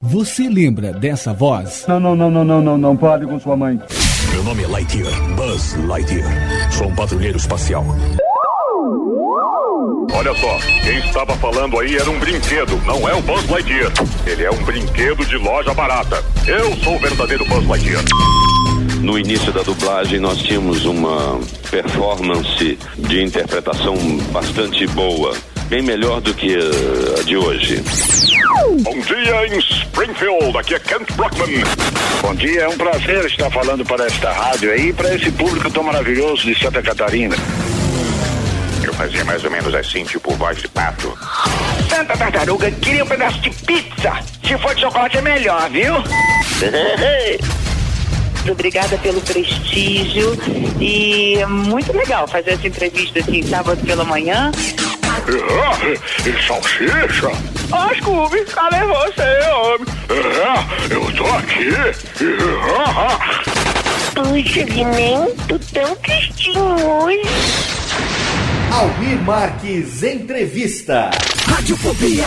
Você lembra dessa voz? Não, não, não, não, não, não, não pode com sua mãe. Meu nome é Lightyear, Buzz Lightyear. Sou um patrulheiro espacial. Olha só, quem estava falando aí era um brinquedo, não é o Buzz Lightyear. Ele é um brinquedo de loja barata. Eu sou o verdadeiro Buzz Lightyear. No início da dublagem, nós tínhamos uma performance de interpretação bastante boa, bem melhor do que a de hoje. Bom dia em Springfield, aqui é Kent Brockman. Bom dia, é um prazer estar falando para esta rádio aí, para esse público tão maravilhoso de Santa Catarina. Eu fazia mais ou menos assim, tipo voz de pato. Santa Tartaruga queria um pedaço de pizza. Se for de chocolate é melhor, viu? Obrigada pelo prestígio e é muito legal fazer essa entrevista assim, sábado pela manhã. E salsicha? Ó, Scooby, cadê você, homem? É, eu tô aqui. Puxa, Guimento, tão tristinho hoje. Almir Marques Entrevista. Radiofobia.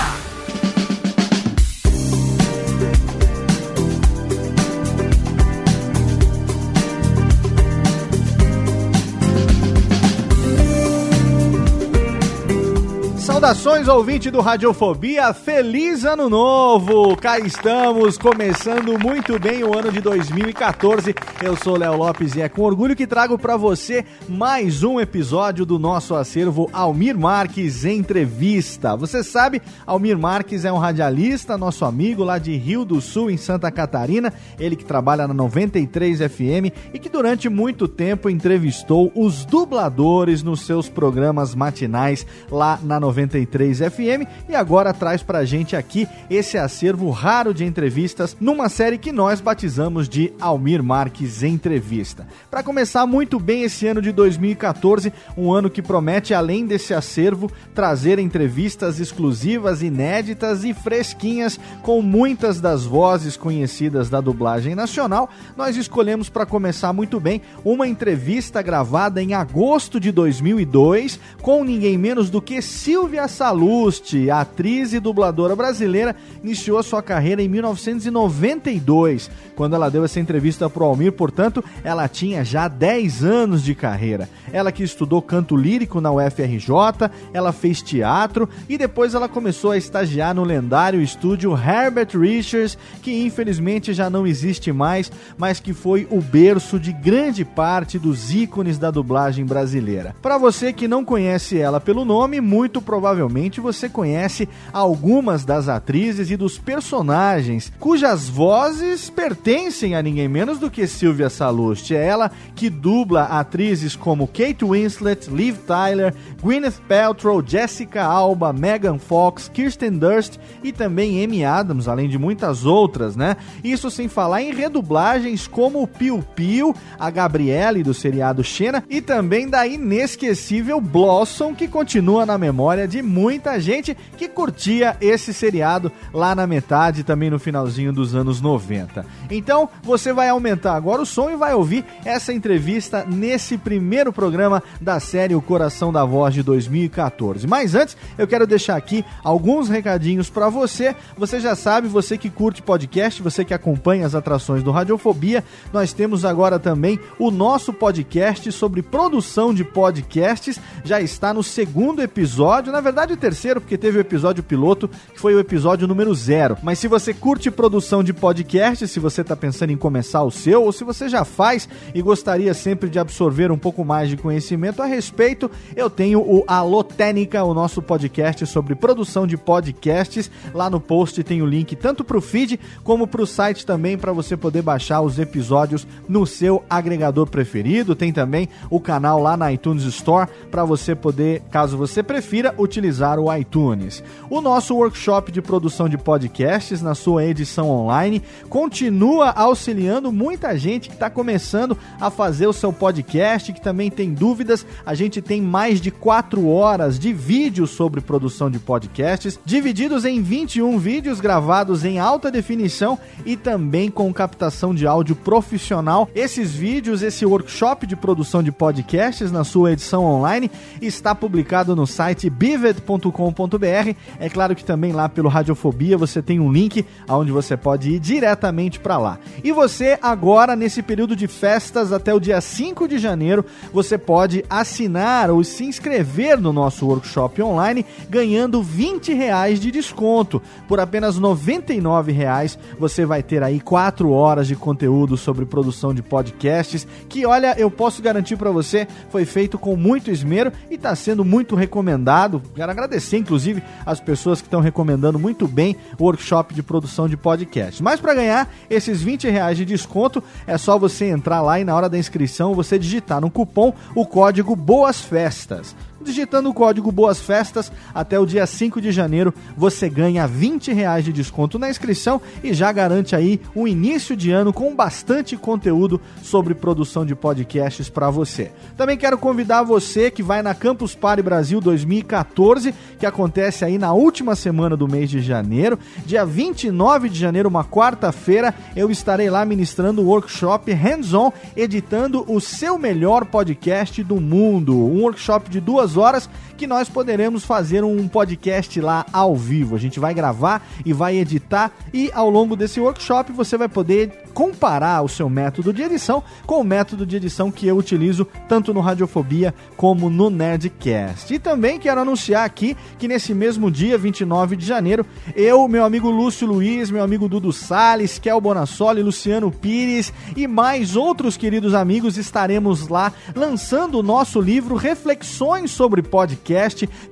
Saudações, ouvinte do Radiofobia, feliz ano novo! Cá estamos, começando muito bem o ano de 2014. Eu sou Léo Lopes e é com orgulho que trago para você mais um episódio do nosso acervo Almir Marques Entrevista. Você sabe, Almir Marques é um radialista, nosso amigo lá de Rio do Sul, em Santa Catarina. Ele que trabalha na 93 FM e que durante muito tempo entrevistou os dubladores nos seus programas matinais lá na 93 FM e agora traz pra gente aqui esse acervo raro de entrevistas numa série que nós batizamos de Almir Marques Entrevista. Para começar muito bem esse ano de 2014, um ano que promete além desse acervo trazer entrevistas exclusivas, inéditas e fresquinhas com muitas das vozes conhecidas da dublagem nacional, nós escolhemos para começar muito bem uma entrevista gravada em agosto de 2002 com ninguém menos do que Silvia Salusti, atriz e dubladora brasileira, iniciou sua carreira em 1992, quando ela deu essa entrevista para o Almir, portanto, ela tinha já 10 anos de carreira. Ela que estudou canto lírico na UFRJ, ela fez teatro e depois ela começou a estagiar no lendário estúdio Herbert Richards, que infelizmente já não existe mais, mas que foi o berço de grande parte dos ícones da dublagem brasileira. Para você que não conhece ela pelo nome, muito provavelmente você conhece algumas das atrizes e dos personagens cujas vozes pertencem a ninguém menos do que Sylvia Salusti. É ela que dubla atrizes como Kate Winslet, Liv Tyler, Gwyneth Paltrow, Jessica Alba, Megan Fox, Kirsten Dunst e também Amy Adams, além de muitas outras, né? Isso sem falar em redublagens como Piu Piu, a Gabriele do seriado Xena e também da inesquecível Blossom, que continua na memória de muita gente que curtia esse seriado lá na metade, também no finalzinho dos anos 90. Então, você vai aumentar agora o som e vai ouvir essa entrevista nesse primeiro programa da série O Coração da Voz de 2014. Mas antes, eu quero deixar aqui alguns recadinhos para você. Você já sabe, você que curte podcast, você que acompanha as atrações do Radiofobia, nós temos agora também o nosso podcast sobre produção de podcasts. Já está no segundo episódio, na verdade o terceiro, porque teve o episódio piloto, que foi o episódio número zero. Mas se você curte produção de podcast, se você está pensando em começar o seu, ou se você já faz e gostaria sempre de absorver um pouco mais de conhecimento a respeito, eu tenho o Alotênica, o nosso podcast sobre produção de podcasts. Lá no post tem o link tanto para o feed como para o site também para você poder baixar os episódios no seu agregador preferido. Tem também o canal lá na iTunes Store para você poder, caso você prefira, utilizar o iTunes. O nosso workshop de produção de podcasts, na sua edição online, continua auxiliando muita gente que está começando a fazer o seu podcast, que também tem dúvidas. A gente tem mais de 4 horas de vídeo sobre produção de podcasts, divididos em 21 vídeos gravados em alta definição e também com captação de áudio profissional. Esses vídeos, esse workshop de produção de podcasts na sua edição online está publicado no site bivet.com.br. É claro que também lá pelo Radiofobia você tem um link aonde você pode ir diretamente para lá. E você agora nesse período de festas até o dia 5 de janeiro, você pode assinar ou se inscrever no nosso workshop online ganhando 20 reais de desconto. Por apenas 99 reais você vai ter aí 4 horas de conteúdo sobre produção de podcasts que olha, eu posso garantir para você, foi feito com muito esmero e está sendo muito recomendado. Quero agradecer inclusive as pessoas que estão recomendando muito bem o workshop de produção de podcast. Mas para ganhar esses 20 reais de desconto é só você entrar lá e na hora da inscrição você digitar no cupom o código Boas Festas. Digitando o código Boas Festas até o dia 5 de janeiro, você ganha 20 reais de desconto na inscrição e já garante aí um início de ano com bastante conteúdo sobre produção de podcasts para você. Também quero convidar você que vai na Campus Party Brasil 2014, que acontece aí na última semana do mês de janeiro. Dia 29 de janeiro, uma quarta-feira, eu estarei lá ministrando o workshop Hands-On, editando o seu melhor podcast do mundo. Um workshop de duas horas que nós poderemos fazer um podcast lá ao vivo. A gente vai gravar e vai editar e ao longo desse workshop você vai poder comparar o seu método de edição com o método de edição que eu utilizo tanto no Radiofobia como no Nerdcast. E também quero anunciar aqui que nesse mesmo dia, 29 de janeiro, eu, meu amigo Lúcio Luiz, meu amigo Dudu Salles, Kel Bonassoli, Luciano Pires e mais outros queridos amigos estaremos lá lançando o nosso livro Reflexões sobre Podcast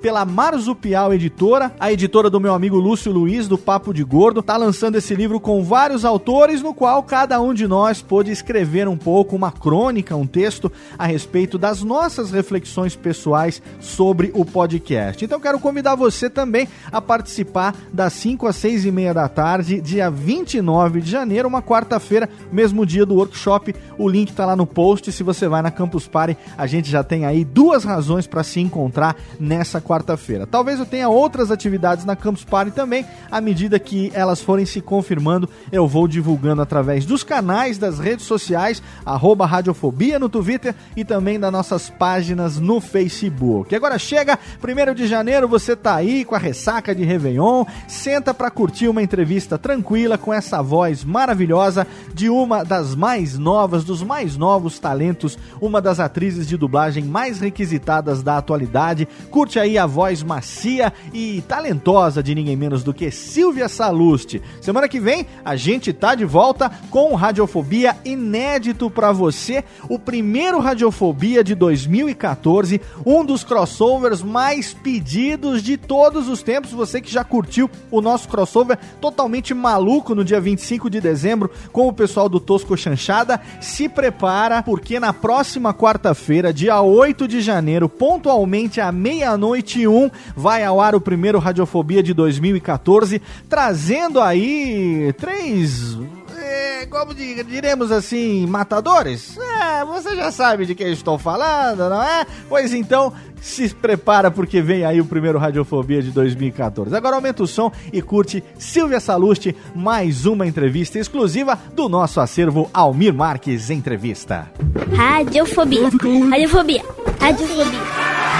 pela Marzupial Editora, a editora do meu amigo Lúcio Luiz do Papo de Gordo, tá lançando esse livro com vários autores no qual cada um de nós pôde escrever um pouco, uma crônica, um texto a respeito das nossas reflexões pessoais sobre o podcast. Então quero convidar você também a participar das 5 às 6 e meia da tarde, dia 29 de janeiro, uma quarta-feira, mesmo dia do workshop. O link tá lá no post. Se você vai na Campus Party, a gente já tem aí duas razões para se encontrar nessa quarta-feira. Talvez eu tenha outras atividades na Campus Party também, à medida que elas forem se confirmando, eu vou divulgando através dos canais das redes sociais, arroba Radiofobia no Twitter e também das nossas páginas no Facebook. Agora chega, primeiro de janeiro, você tá aí com a ressaca de Réveillon, senta para curtir uma entrevista tranquila com essa voz maravilhosa de uma das mais novas, dos mais novos talentos, uma das atrizes de dublagem mais requisitadas da atualidade. Curte aí a voz macia e talentosa de ninguém menos do que Silvia Salusti. Semana que vem a gente tá de volta com Radiofobia inédito para você, o primeiro Radiofobia de 2014, um dos crossovers mais pedidos de todos os tempos. Você que já curtiu o nosso crossover totalmente maluco no dia 25 de dezembro com o pessoal do Tosco Chanchada, se prepara porque na próxima quarta-feira, dia 8 de janeiro, pontualmente à meia-noite e um, vai ao ar o primeiro Radiofobia de 2014, trazendo aí três é, como diremos assim, matadores? É, você já sabe de quem estou falando, não é? Pois então, se prepara porque vem aí o primeiro Radiofobia de 2014. Agora aumenta o som e curte Silvia Salusti, mais uma entrevista exclusiva do nosso acervo Almir Marques Entrevista. Radiofobia. Radiofobia. Radiofobia.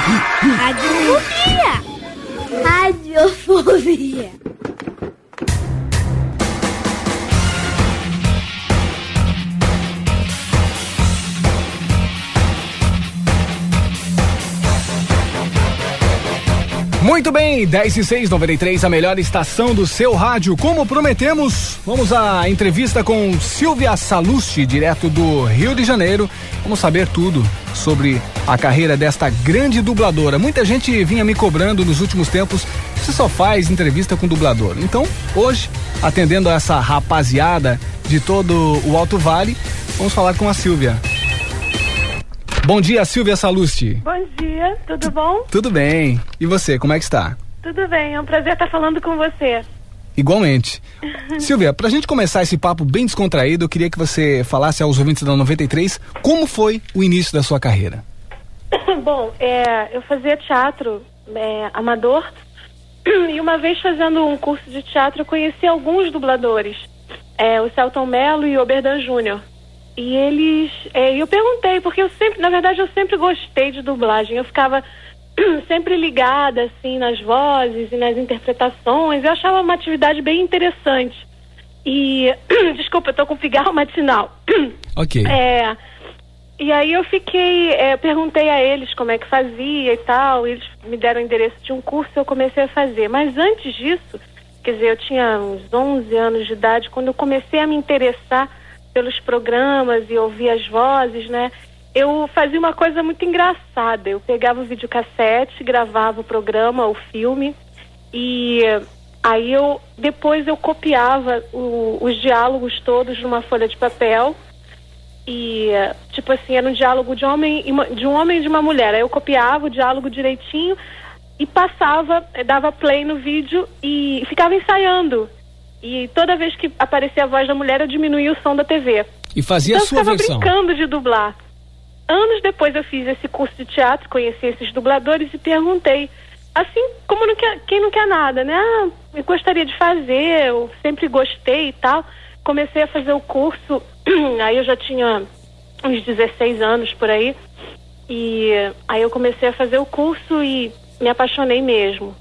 Radiofobia. Radiofobia. Muito bem, 10 e 6, 93, a melhor estação do seu rádio. Como prometemos, vamos à entrevista com Silvia Salusti, direto do Rio de Janeiro. Vamos saber tudo sobre a carreira desta grande dubladora. Muita gente vinha me cobrando nos últimos tempos, você só faz entrevista com dublador. Então, hoje, atendendo a essa rapaziada de todo o Alto Vale, vamos falar com a Silvia. Bom dia, Silvia Salusti. Bom dia, tudo bom? Tudo bem. E você, como é que está? Tudo bem, é um prazer estar falando com você. Igualmente. Silvia, pra gente começar esse papo bem descontraído, eu queria que você falasse aos ouvintes da 93 como foi o início da sua carreira. Bom, é, eu fazia teatro é, amador e uma vez fazendo um curso de teatro eu conheci alguns dubladores, é, o Celton Mello e o Oberdan Júnior. E eles, é, eu perguntei, porque eu sempre, na verdade eu sempre gostei de dublagem, eu ficava sempre ligada assim nas vozes e nas interpretações, eu achava uma atividade bem interessante. E, desculpa, eu tô com pigarro matinal. Ok. É, e aí eu fiquei, é, perguntei a eles como é que fazia e tal, e eles me deram o endereço de um curso e eu comecei a fazer. Mas antes disso, quer dizer, eu tinha uns 11 anos de idade, quando eu comecei a me interessar pelos programas e ouvir as vozes, né? Eu fazia uma coisa muito engraçada. Eu pegava o videocassete, gravava o programa, o filme, e aí eu depois eu copiava o, os diálogos todos numa folha de papel e tipo assim era um diálogo de homem de um homem e de uma mulher aí eu copiava o diálogo direitinho e passava eh, dava play no vídeo e ficava ensaiando e toda vez que aparecia a voz da mulher eu diminuía o som da TV E fazia então a sua eu versão. brincando de dublar. Anos depois eu fiz esse curso de teatro conheci esses dubladores e perguntei assim como não quer, quem não quer nada né? Ah, eu gostaria de fazer eu sempre gostei e tal. Comecei a fazer o curso aí eu já tinha uns 16 anos por aí. E aí eu comecei a fazer o curso e me apaixonei mesmo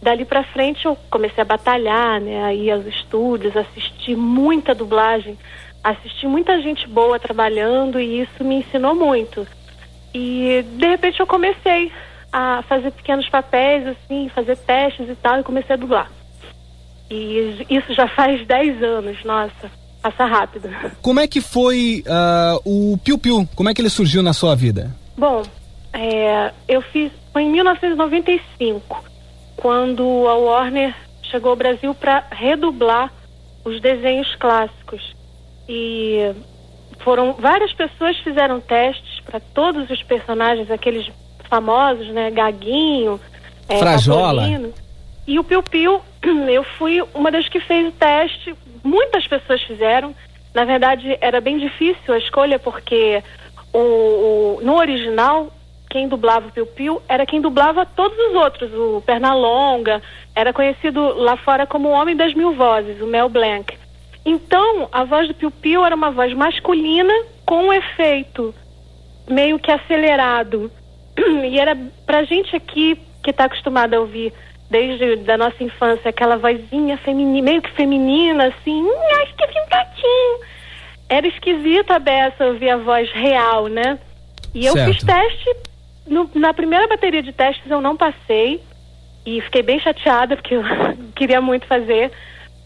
dali pra frente eu comecei a batalhar, né, a ir aos estúdios, assistir muita dublagem, assisti muita gente boa trabalhando e isso me ensinou muito. E de repente eu comecei a fazer pequenos papéis, assim, fazer testes e tal, e comecei a dublar. E isso já faz 10 anos, nossa, passa rápido. Como é que foi ah, o Piu Piu? Como é que ele surgiu na sua vida? Bom, é, eu fiz foi em 1995, quando a Warner chegou ao Brasil para redublar os desenhos clássicos. E foram várias pessoas fizeram testes para todos os personagens, aqueles famosos, né, Gaguinho, é, Frajola. Apolino. E o Piu Piu, eu fui uma das que fez o teste. Muitas pessoas fizeram. Na verdade, era bem difícil a escolha, porque o, o- no original, quem dublava o Piu Piu era quem dublava todos os outros. O Pernalonga era conhecido lá fora como o Homem das Mil Vozes, o Mel Blanc. Então, a voz do Piu Piu era uma voz masculina com um efeito meio que acelerado. E era pra gente aqui que tá acostumada a ouvir desde da nossa infância aquela vozinha feminina, meio que feminina, assim, "Hum, acho que vi um gatinho. Era esquisito a Bessa ouvir a voz real, né? E eu Certo. fiz teste, no- na primeira bateria de testes eu não passei e fiquei bem chateada porque eu queria muito fazer.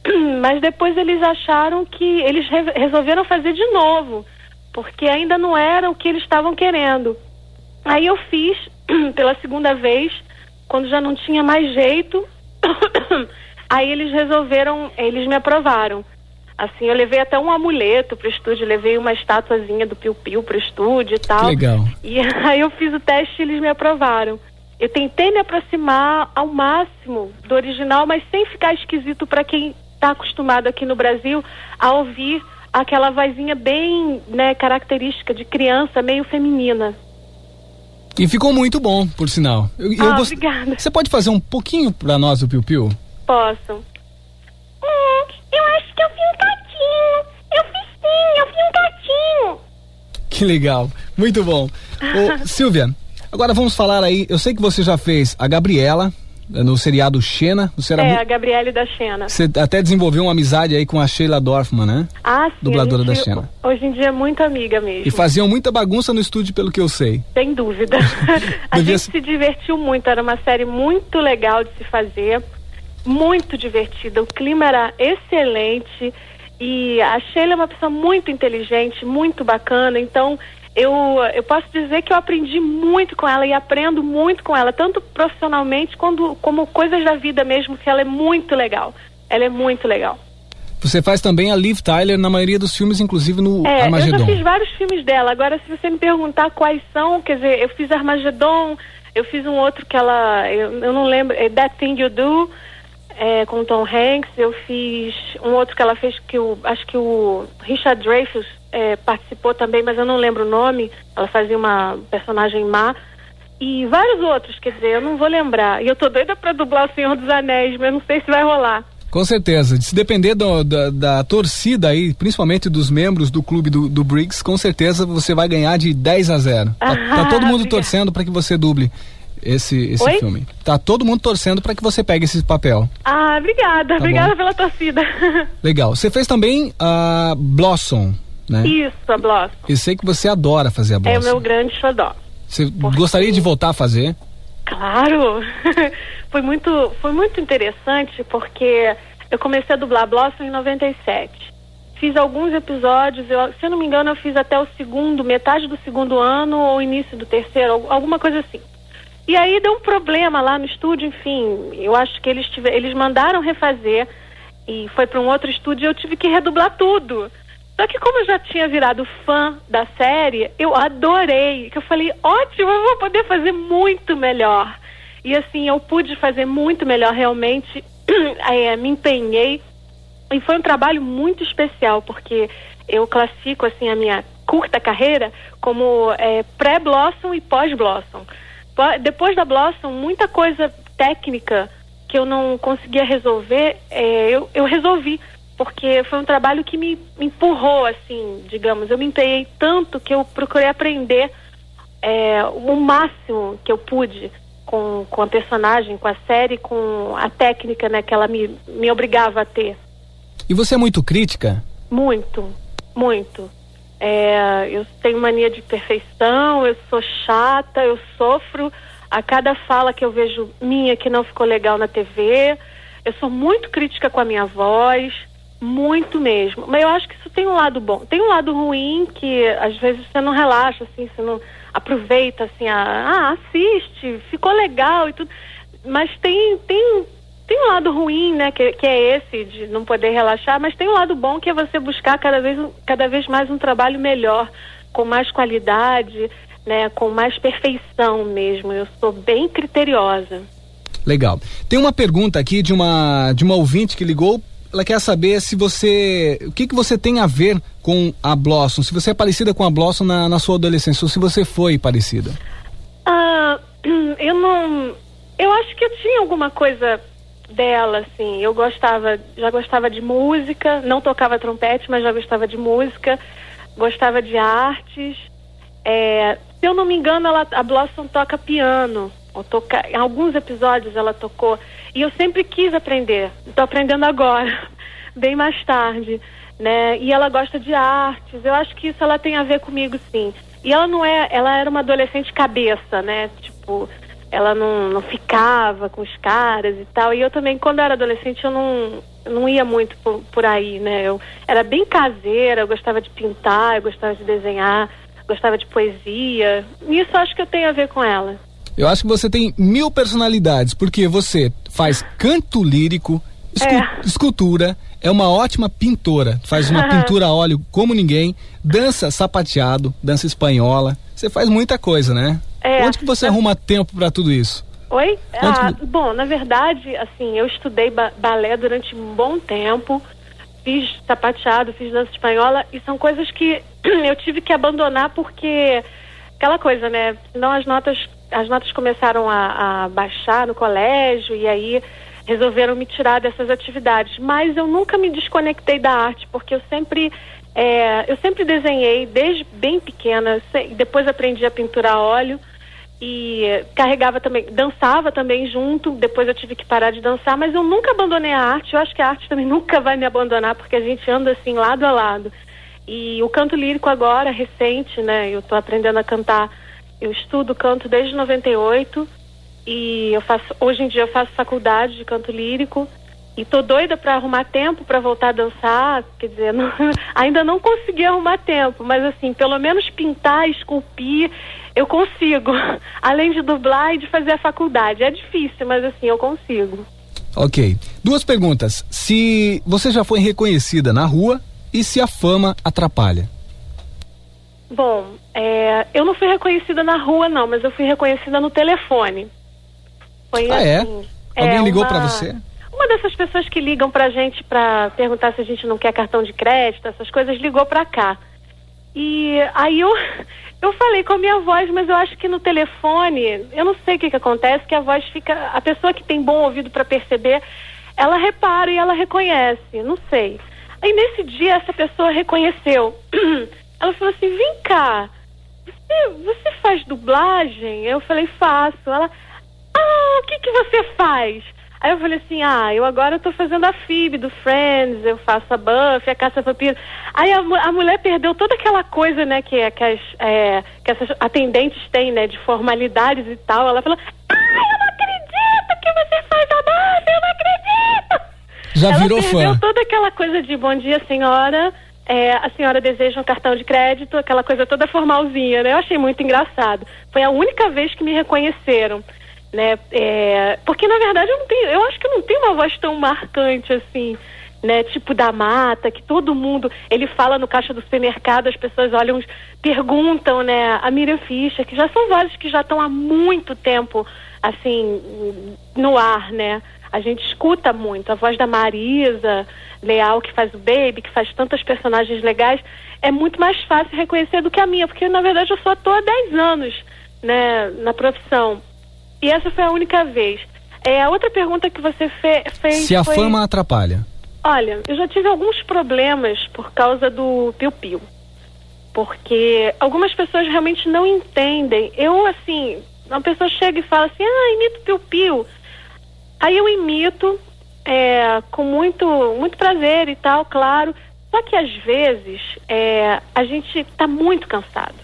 Mas depois eles acharam que eles re- resolveram fazer de novo, porque ainda não era o que eles estavam querendo. Aí eu fiz pela segunda vez, quando já não tinha mais jeito. Aí eles resolveram, eles me aprovaram. Assim, eu levei até um amuleto pro estúdio, levei uma estatuazinha do Piu Piu pro estúdio e tal. Que legal. E aí eu fiz o teste e eles me aprovaram. Eu tentei me aproximar ao máximo do original, mas sem ficar esquisito para quem está acostumado aqui no Brasil a ouvir aquela vozinha bem, né, característica de criança, meio feminina. E ficou muito bom, por sinal. Eu, eu Ah, gost- obrigada. Você pode fazer um pouquinho pra nós do Piu Piu? Posso? Acho que eu vi um gatinho. Eu fiz sim, eu vi um gatinho. Que legal, muito bom. Ô, Silvia, agora vamos falar aí. Eu sei que você já fez a Gabriela eh, no seriado Xena. Você, era É, mu- a Gabriele da Xena. você até desenvolveu uma amizade aí com a Sheila Dorfman, né? Ah, sim. Dubladora da Xena. Hoje em dia é muito amiga mesmo. E faziam muita bagunça no estúdio, pelo que eu sei. Sem dúvida. a Devia gente se divertiu muito, era uma série muito legal de se fazer, muito divertida, o clima era excelente e a Sheila é uma pessoa muito inteligente, muito bacana, então eu, eu posso dizer que eu aprendi muito com ela e aprendo muito com ela, tanto profissionalmente quanto, como coisas da vida mesmo, que ela é muito legal. Ela é muito legal. Você faz também a Liv Tyler na maioria dos filmes, inclusive no É, eu Armagedon. já fiz vários filmes dela. Agora, se você me perguntar quais são, quer dizer, eu fiz Armagedon, eu fiz um outro que ela, eu, eu não lembro, é That Thing You Do, é, com Tom Hanks. Eu fiz um outro que ela fez que o, acho que o Richard Dreyfuss é, participou também, mas eu não lembro o nome. Ela fazia uma personagem má. E vários outros, quer dizer, eu não vou lembrar. E eu tô doida pra dublar o Senhor dos Anéis, mas eu não sei se vai rolar. Com certeza. Se depender do- da, da torcida aí, principalmente dos membros do clube do, do Briggs, com certeza você vai ganhar de 10 a 0. Tá, tá todo mundo obrigada. torcendo para que você duble esse, esse Oi? filme. Tá todo mundo torcendo para que você pegue esse papel. Ah, obrigada, Tá obrigada bom. pela torcida. Legal. Você fez também a Blossom, né? Isso, a Bloss. Eu sei que você adora fazer a É o Blossom. meu grande xodó. Você gostaria de voltar a fazer? Claro! foi, muito, foi muito interessante porque eu comecei a dublar Blossom em 97. Fiz alguns episódios, eu, se eu não me engano, eu fiz até o segundo, metade do segundo ano ou início do terceiro, al- alguma coisa assim. E aí deu um problema lá no estúdio, enfim, eu acho que eles, tive, eles mandaram refazer e foi para um outro estúdio e eu tive que redublar tudo. Só que como eu já tinha virado fã da série, eu adorei. Que eu falei, ótimo, eu vou poder fazer muito melhor. E assim, eu pude fazer muito melhor realmente. É, me empenhei. E foi um trabalho muito especial, porque eu classifico assim a minha curta carreira como é, pré-Blossom e pós-Blossom. Po- Depois da Blossom, muita coisa técnica que eu não conseguia resolver, é, eu, eu resolvi. Porque foi um trabalho que me me empurrou, assim, digamos. Eu me empenhei tanto que eu procurei aprender é, o máximo que eu pude com, com a personagem, com a série, com a técnica né, que ela me, me obrigava a ter. E você é muito crítica? Muito, muito. É, eu tenho mania de perfeição, eu sou chata, eu sofro a cada fala que eu vejo minha que não ficou legal na TV. Eu sou muito crítica com a minha voz, muito mesmo. Mas eu acho que isso tem um lado bom. Tem um lado ruim que às vezes você não relaxa, assim, você não aproveita, assim, a, ah, assiste, ficou legal e tudo. Mas tem, tem, tem um lado ruim, né, que, que é esse de não poder relaxar, mas tem um lado bom que é você buscar cada vez, cada vez mais um trabalho melhor, com mais qualidade, né, com mais perfeição mesmo. Eu sou bem criteriosa. Legal. Tem uma pergunta aqui de uma de uma ouvinte que ligou. Ela quer saber se você. O que, que você tem a ver com a Blossom? Se você é parecida com a Blossom na, na sua adolescência, ou se você foi parecida. Ah, eu não. Eu acho que eu tinha alguma coisa dela, assim. Eu gostava, já gostava de música, não tocava trompete, mas já gostava de música, gostava de artes. É, se eu não me engano, ela, a Blossom toca piano. Ou toca, em alguns episódios ela tocou. E eu sempre quis aprender. Estou aprendendo agora, bem mais tarde. Né? E ela gosta de artes. Eu acho que isso ela tem a ver comigo, sim. E ela não é, ela era uma adolescente cabeça, né? Tipo, ela não, não ficava com os caras e tal. E eu também, quando eu era adolescente, eu não, não ia muito por, por aí, né? Eu era bem caseira, eu gostava de pintar, eu gostava de desenhar, gostava de poesia. E isso acho que eu tenho a ver com ela. Eu acho que você tem mil personalidades, porque você faz canto lírico, escu- É. escultura, é uma ótima pintora, faz uma pintura a óleo como ninguém, dança sapateado, dança espanhola. Você faz muita coisa, né? É. Onde que você arruma tempo pra tudo isso? Oi? Ah, que- bom, na verdade, assim, eu estudei ba- balé durante um bom tempo, fiz sapateado, fiz dança espanhola, e são coisas que eu tive que abandonar porque aquela coisa, né? Senão as notas, as notas começaram a, a baixar no colégio e aí resolveram me tirar dessas atividades. Mas eu nunca me desconectei da arte, porque eu sempre é, eu sempre desenhei desde bem pequena, depois aprendi a pintura a óleo e carregava também, dançava também junto, depois eu tive que parar de dançar, mas eu nunca abandonei a arte, eu acho que a arte também nunca vai me abandonar, porque a gente anda assim lado a lado. E o canto lírico agora, recente, né, eu estou aprendendo a cantar, eu estudo canto desde 98 e eu faço, hoje em dia eu faço faculdade de canto lírico. E tô doida para arrumar tempo para voltar a dançar, quer dizer, não- ainda não consegui arrumar tempo, mas assim, pelo menos pintar, esculpir, eu consigo. Além de dublar e de fazer a faculdade. É difícil, mas assim, eu consigo. Ok. Duas perguntas. Se você já foi reconhecida na rua e se a fama atrapalha? Bom, é, eu não fui reconhecida na rua, não, mas eu fui reconhecida no telefone. Foi ah, é? assim, Alguém ligou uma- pra você? Uma dessas pessoas que ligam pra gente pra perguntar se a gente não quer cartão de crédito, essas coisas, ligou pra cá. E aí eu, eu falei com a minha voz, mas eu acho que no telefone, eu não sei o que, que acontece, que a voz fica. A pessoa que tem bom ouvido pra perceber, ela repara e ela reconhece, não sei. Aí nesse dia essa pessoa reconheceu. Ela falou assim, vem cá, você, você faz dublagem? Eu falei, faço. Ela, ah, o que, que você faz? Aí eu falei assim, ah, eu agora tô fazendo a Phoebe do Friends, eu faço a Buffy, a Caça Vampiro. Aí a, a mulher perdeu toda aquela coisa, né, que, que, as, é, que essas atendentes têm, né, de formalidades e tal. Ela falou, ah, eu não acredito que você faz a Buffy, eu não acredito! Já Ela virou perdeu fã. toda aquela coisa de bom dia, senhora. É, a senhora deseja um cartão de crédito, aquela coisa toda formalzinha, né? Eu achei muito engraçado. Foi a única vez que me reconheceram, né? É, porque na verdade eu não tenho, eu acho que não tenho uma voz tão marcante assim, né? Tipo da mata, que todo mundo, ele fala no caixa do supermercado, as pessoas olham, perguntam, né? A Miriam Fischer, que já são vozes que já estão há muito tempo, assim, no ar, né? A gente escuta muito a voz da Marisa Leal, que faz o Baby, que faz tantas personagens legais. É muito mais fácil reconhecer do que a minha, porque na verdade eu só estou há 10 anos né, na profissão. E essa foi a única vez. É, a outra pergunta que você fe fez. Se a foi... fama atrapalha. Olha, eu já tive alguns problemas por causa do piu-piu. Porque algumas pessoas realmente não entendem. Eu, assim, uma pessoa chega e fala assim, ah, imito piu-piu. Aí eu imito é, com muito, muito prazer e tal, claro. Só que às vezes é, a gente está muito cansado.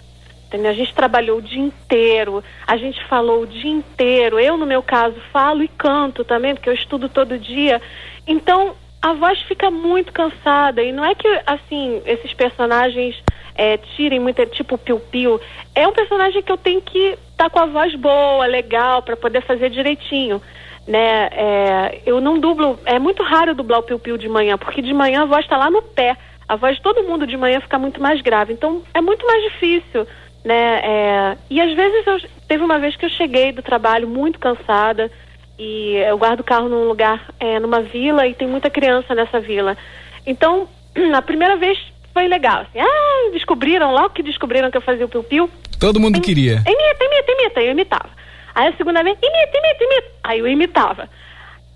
Entendeu? A gente trabalhou o dia inteiro, a gente falou o dia inteiro. Eu, no meu caso, falo e canto também, porque eu estudo todo dia. Então, a voz fica muito cansada. E não é que, assim, esses personagens é, tirem muito, tipo o Piu Piu. É um personagem que eu tenho que estar com a voz boa, legal, para poder fazer direitinho. Né? É, eu não dublo, é muito raro dublar o Piu Piu de manhã, porque de manhã a voz está lá no pé. A voz de todo mundo de manhã fica muito mais grave. Então, é muito mais difícil né? É, e às vezes eu teve uma vez que eu cheguei do trabalho muito cansada e eu guardo o carro num lugar, é, numa vila e tem muita criança nessa vila. Então, a primeira vez foi legal. Assim, ah, descobriram logo que descobriram que eu fazia o piu-piu. Todo mundo queria. Imita, imita, imita. Eu imitava. Aí a segunda vez, imita, imita, imita. Aí eu imitava.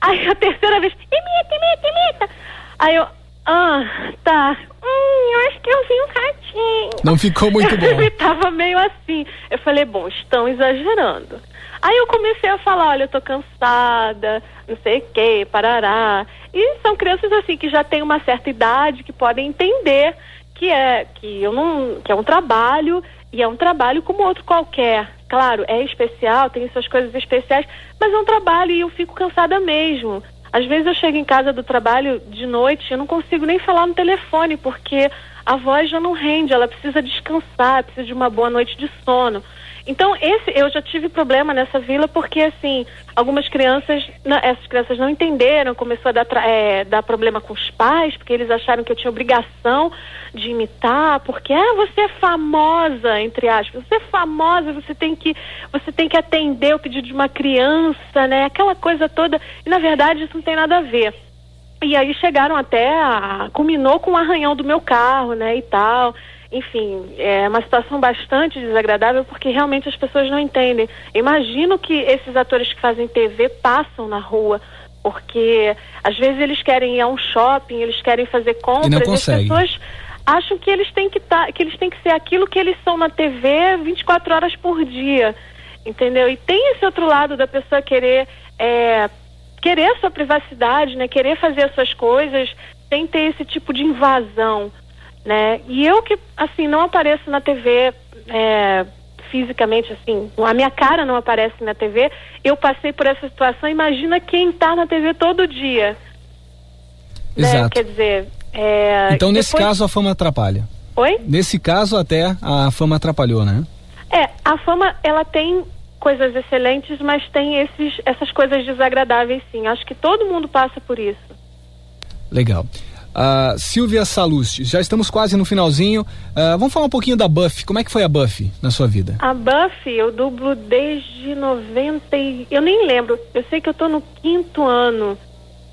Aí a terceira vez, imita, imita, imita. Aí eu, ah, tá. Hum, eu acho que eu vi um ratinho. Não ficou muito bom. imitava meio assim. Eu falei, bom, estão exagerando. Aí eu comecei a falar, olha, eu tô cansada, não sei o que, parará. E são crianças assim que já têm uma certa idade, que podem entender que é que eu não que é um trabalho e é um trabalho como outro qualquer. Claro, é especial, tem suas coisas especiais, mas é um trabalho e eu fico cansada mesmo. Às vezes eu chego em casa do trabalho de noite, eu não consigo nem falar no telefone porque a voz já não rende, ela precisa descansar, precisa de uma boa noite de sono. Então, esse eu já tive problema nessa vila porque, assim, algumas crianças, não, essas crianças não entenderam, começou a dar, é, dar problema com os pais, porque eles acharam que eu tinha obrigação de imitar, porque, ah, você é famosa, entre aspas, você é famosa, você tem que, você tem que atender o pedido de uma criança, né? Aquela coisa toda. E, na verdade, isso não tem nada a ver. E aí chegaram até a. culminou com o arranhão do meu carro, né, e tal. Enfim, é uma situação bastante desagradável porque realmente as pessoas não entendem. Imagino que esses atores que fazem TV passam na rua, porque às vezes eles querem ir a um shopping, eles querem fazer compras, não as pessoas acham que eles têm que tá, que eles têm que ser aquilo que eles são na TV 24 horas por dia. Entendeu? E tem esse outro lado da pessoa querer é, querer a sua privacidade, né? Querer fazer as suas coisas sem ter esse tipo de invasão, né? E eu que, assim, não apareço na TV é, fisicamente, assim, a minha cara não aparece na TV, eu passei por essa situação, imagina quem tá na TV todo dia. Né? Exato. Quer dizer, é, Então, nesse depois- caso, a fama atrapalha. Oi? Nesse caso, até a fama atrapalhou, né? É, a fama, ela tem coisas excelentes, mas tem esses, essas coisas desagradáveis sim. Acho que todo mundo passa por isso. Legal. Uh, Silvia Salusti, já estamos quase no finalzinho. Uh, vamos falar um pouquinho da Buffy. Como é que foi a Buffy na sua vida? A Buffy eu dublo desde 90 e... Eu nem lembro. Eu sei que eu tô no quinto ano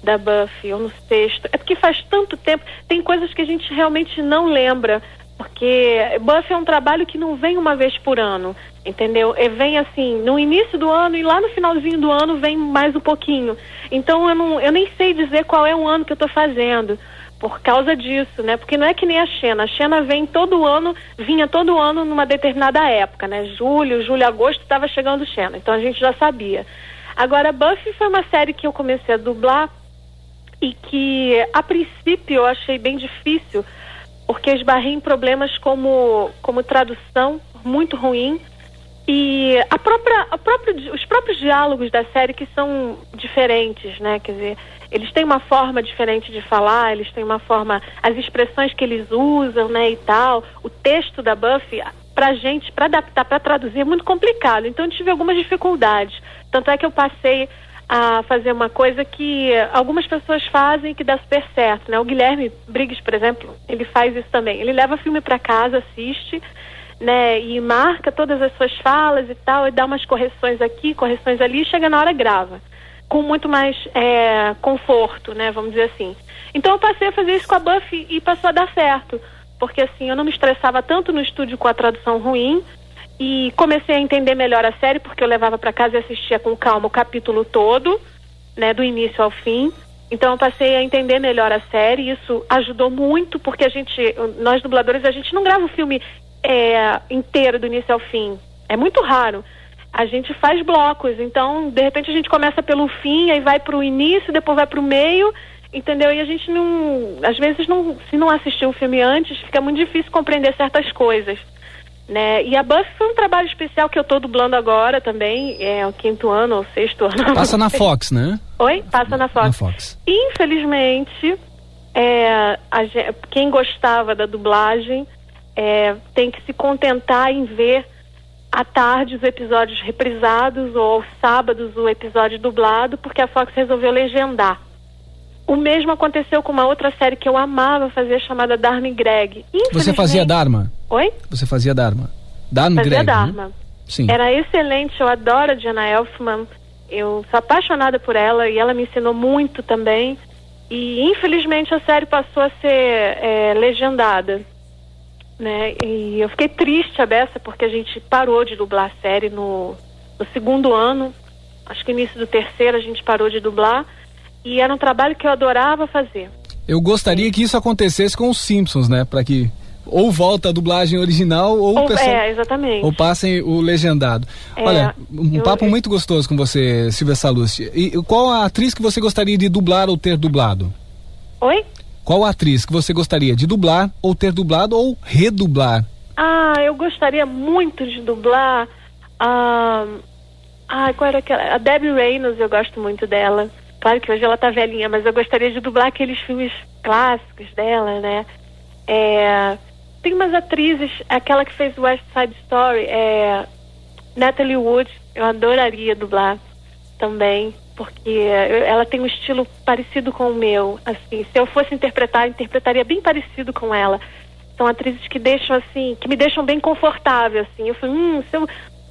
da Buffy, ou no sexto. É porque faz tanto tempo. Tem coisas que a gente realmente não lembra. Porque Buffy é um trabalho que não vem uma vez por ano, entendeu? E vem assim, no início do ano e lá no finalzinho do ano vem mais um pouquinho. Então eu, não, eu nem sei dizer qual é o ano que eu estou fazendo por causa disso, né? Porque não é que nem a Xena. A Xena vem todo ano, vinha todo ano numa determinada época, né? Julho, julho, agosto, estava chegando Xena. Então a gente já sabia. Agora, Buffy foi uma série que eu comecei a dublar e que, a princípio, eu achei bem difícil, porque esbarrei em problemas como, como tradução muito ruim e a própria, a própria, os próprios diálogos da série que são diferentes, né? Quer dizer, eles têm uma forma diferente de falar, eles têm uma forma, as expressões que eles usam, né, e tal. O texto da Buffy, pra gente, para adaptar, para traduzir, é muito complicado. Então eu tive algumas dificuldades. Tanto é que eu passei a fazer uma coisa que algumas pessoas fazem que dá super certo, né? O Guilherme Briggs, por exemplo, ele faz isso também. Ele leva filme para casa, assiste, né, e marca todas as suas falas e tal, e dá umas correções aqui, correções ali, e chega na hora grava com muito mais é, conforto, né? Vamos dizer assim. Então eu passei a fazer isso com a Buffy e passou a dar certo. Porque assim, eu não me estressava tanto no estúdio com a tradução ruim e comecei a entender melhor a série porque eu levava para casa e assistia com calma o capítulo todo, né, do início ao fim. Então eu passei a entender melhor a série, isso ajudou muito porque a gente, nós dubladores, a gente não grava o filme é, inteiro do início ao fim. É muito raro a gente faz blocos. Então, de repente, a gente começa pelo fim, aí vai para o início, depois vai para o meio, entendeu? E a gente não. Às vezes, não, se não assistiu o filme antes, fica muito difícil compreender certas coisas. Né? E a Buffy foi um trabalho especial que eu estou dublando agora também, é o quinto ano ou sexto ano. Passa na Fox, né? Oi? Passa na Fox. Na Fox. Infelizmente, é, a, quem gostava da dublagem é, tem que se contentar em ver à tarde os episódios reprisados ou aos sábados o episódio dublado, porque a Fox resolveu legendar. O mesmo aconteceu com uma outra série que eu amava fazer, chamada Dharma e Greg. Você fazia Dharma? Oi? Você fazia Dharma? Dharma fazia Greg? Dharma. Né? Sim. Era excelente, eu adoro a Diana Elfman. Eu sou apaixonada por ela e ela me ensinou muito também. E infelizmente a série passou a ser é, legendada né? E eu fiquei triste a beça porque a gente parou de dublar a série no, no segundo ano, acho que início do terceiro a gente parou de dublar e era um trabalho que eu adorava fazer. Eu gostaria que isso acontecesse com os Simpsons, né? Para que ou volta a dublagem original ou, ou pessoal, é, exatamente. ou passem o legendado. É, Olha, um eu, papo eu... muito gostoso com você, Silvia Salusti. E qual a atriz que você gostaria de dublar ou ter dublado? Oi? Qual atriz que você gostaria de dublar ou ter dublado ou redublar? Ah, eu gostaria muito de dublar. Ah, ah qual era aquela? A Debbie Reynolds, eu gosto muito dela. Claro que hoje ela tá velhinha, mas eu gostaria de dublar aqueles filmes clássicos dela, né? É, tem umas atrizes, aquela que fez West Side Story, é, Natalie Wood, eu adoraria dublar também porque ela tem um estilo parecido com o meu. Assim, se eu fosse interpretar, interpretaria bem parecido com ela. São atrizes que deixam assim, que me deixam bem confortável, assim. Eu falei, hum, se eu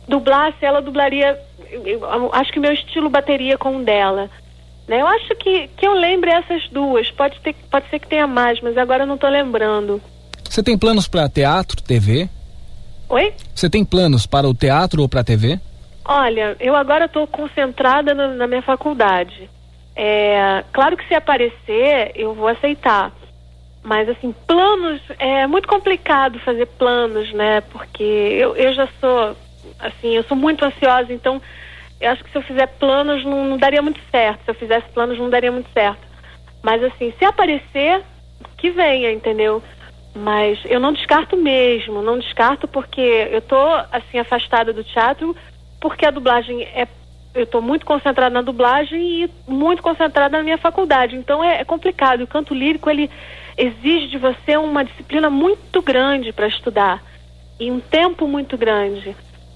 dublasse, ela dublaria. Eu, eu, acho que o meu estilo bateria com o dela. Né? Eu acho que, que eu lembre essas duas. Pode, ter, pode ser que tenha mais, mas agora eu não estou lembrando. Você tem planos para teatro, TV? Oi? Você tem planos para o teatro ou para a TV? Olha, eu agora estou concentrada na, na, minha faculdade. É, claro que se aparecer, eu vou aceitar. Mas, assim, planos, é muito complicado fazer planos, né? Porque eu, eu já sou, assim, eu sou muito ansiosa, então eu acho que se eu fizer planos não, não daria muito certo. Se eu fizesse planos não daria muito certo. Mas, assim, se aparecer, que venha, entendeu? Mas eu não descarto mesmo, não descarto porque eu tô, assim, afastada do teatro porque a dublagem é. Eu estou muito concentrada na dublagem e muito concentrada na minha faculdade. Então é, é complicado. O canto lírico ele exige de você uma disciplina muito grande para estudar e um tempo muito grande,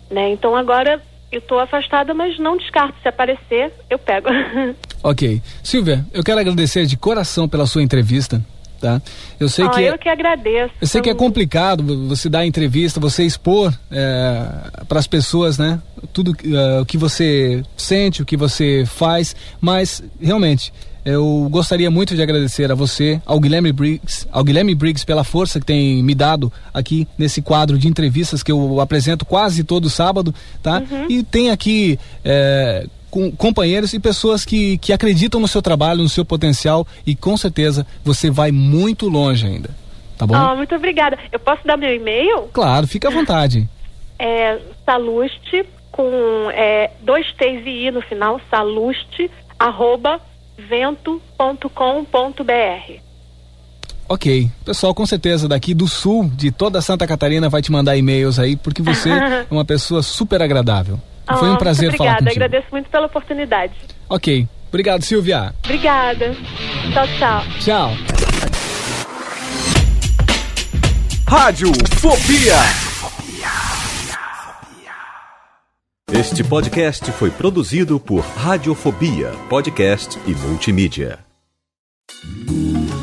né? Então agora Eu tô afastada, mas não descarto. Se aparecer, eu pego. Ok. Silvia, eu quero agradecer de coração pela sua entrevista. Tá? Eu sei ah, que eu que agradeço. Eu sei que é complicado você dar entrevista, você expor é, para as pessoas, né? Tudo é, o que você sente, o que você faz, mas realmente eu gostaria muito de agradecer a você, ao Guilherme Briggs, ao Guilherme Briggs pela força que tem me dado aqui nesse quadro de entrevistas que eu apresento quase todo sábado, tá? Uhum. E tem aqui é, com companheiros e pessoas que, que acreditam no seu trabalho, no seu potencial e com certeza você vai muito longe ainda. Tá bom? Ah, muito obrigada. Eu posso dar meu e-mail? Claro, fica à vontade. É saluste com é, dois T's e I no final, saluste, arroba vento.com.br. Ok. Pessoal, com certeza daqui do sul de toda Santa Catarina vai te mandar e-mails aí, porque você é uma pessoa super agradável. Ah, Foi um prazer muito falar obrigada, contigo. agradeço muito pela oportunidade. Ok. Obrigado, Silvia. Obrigada. Tchau, tchau. Tchau. Rádio Fobia. Este podcast foi produzido por Radiofobia, podcast e multimídia.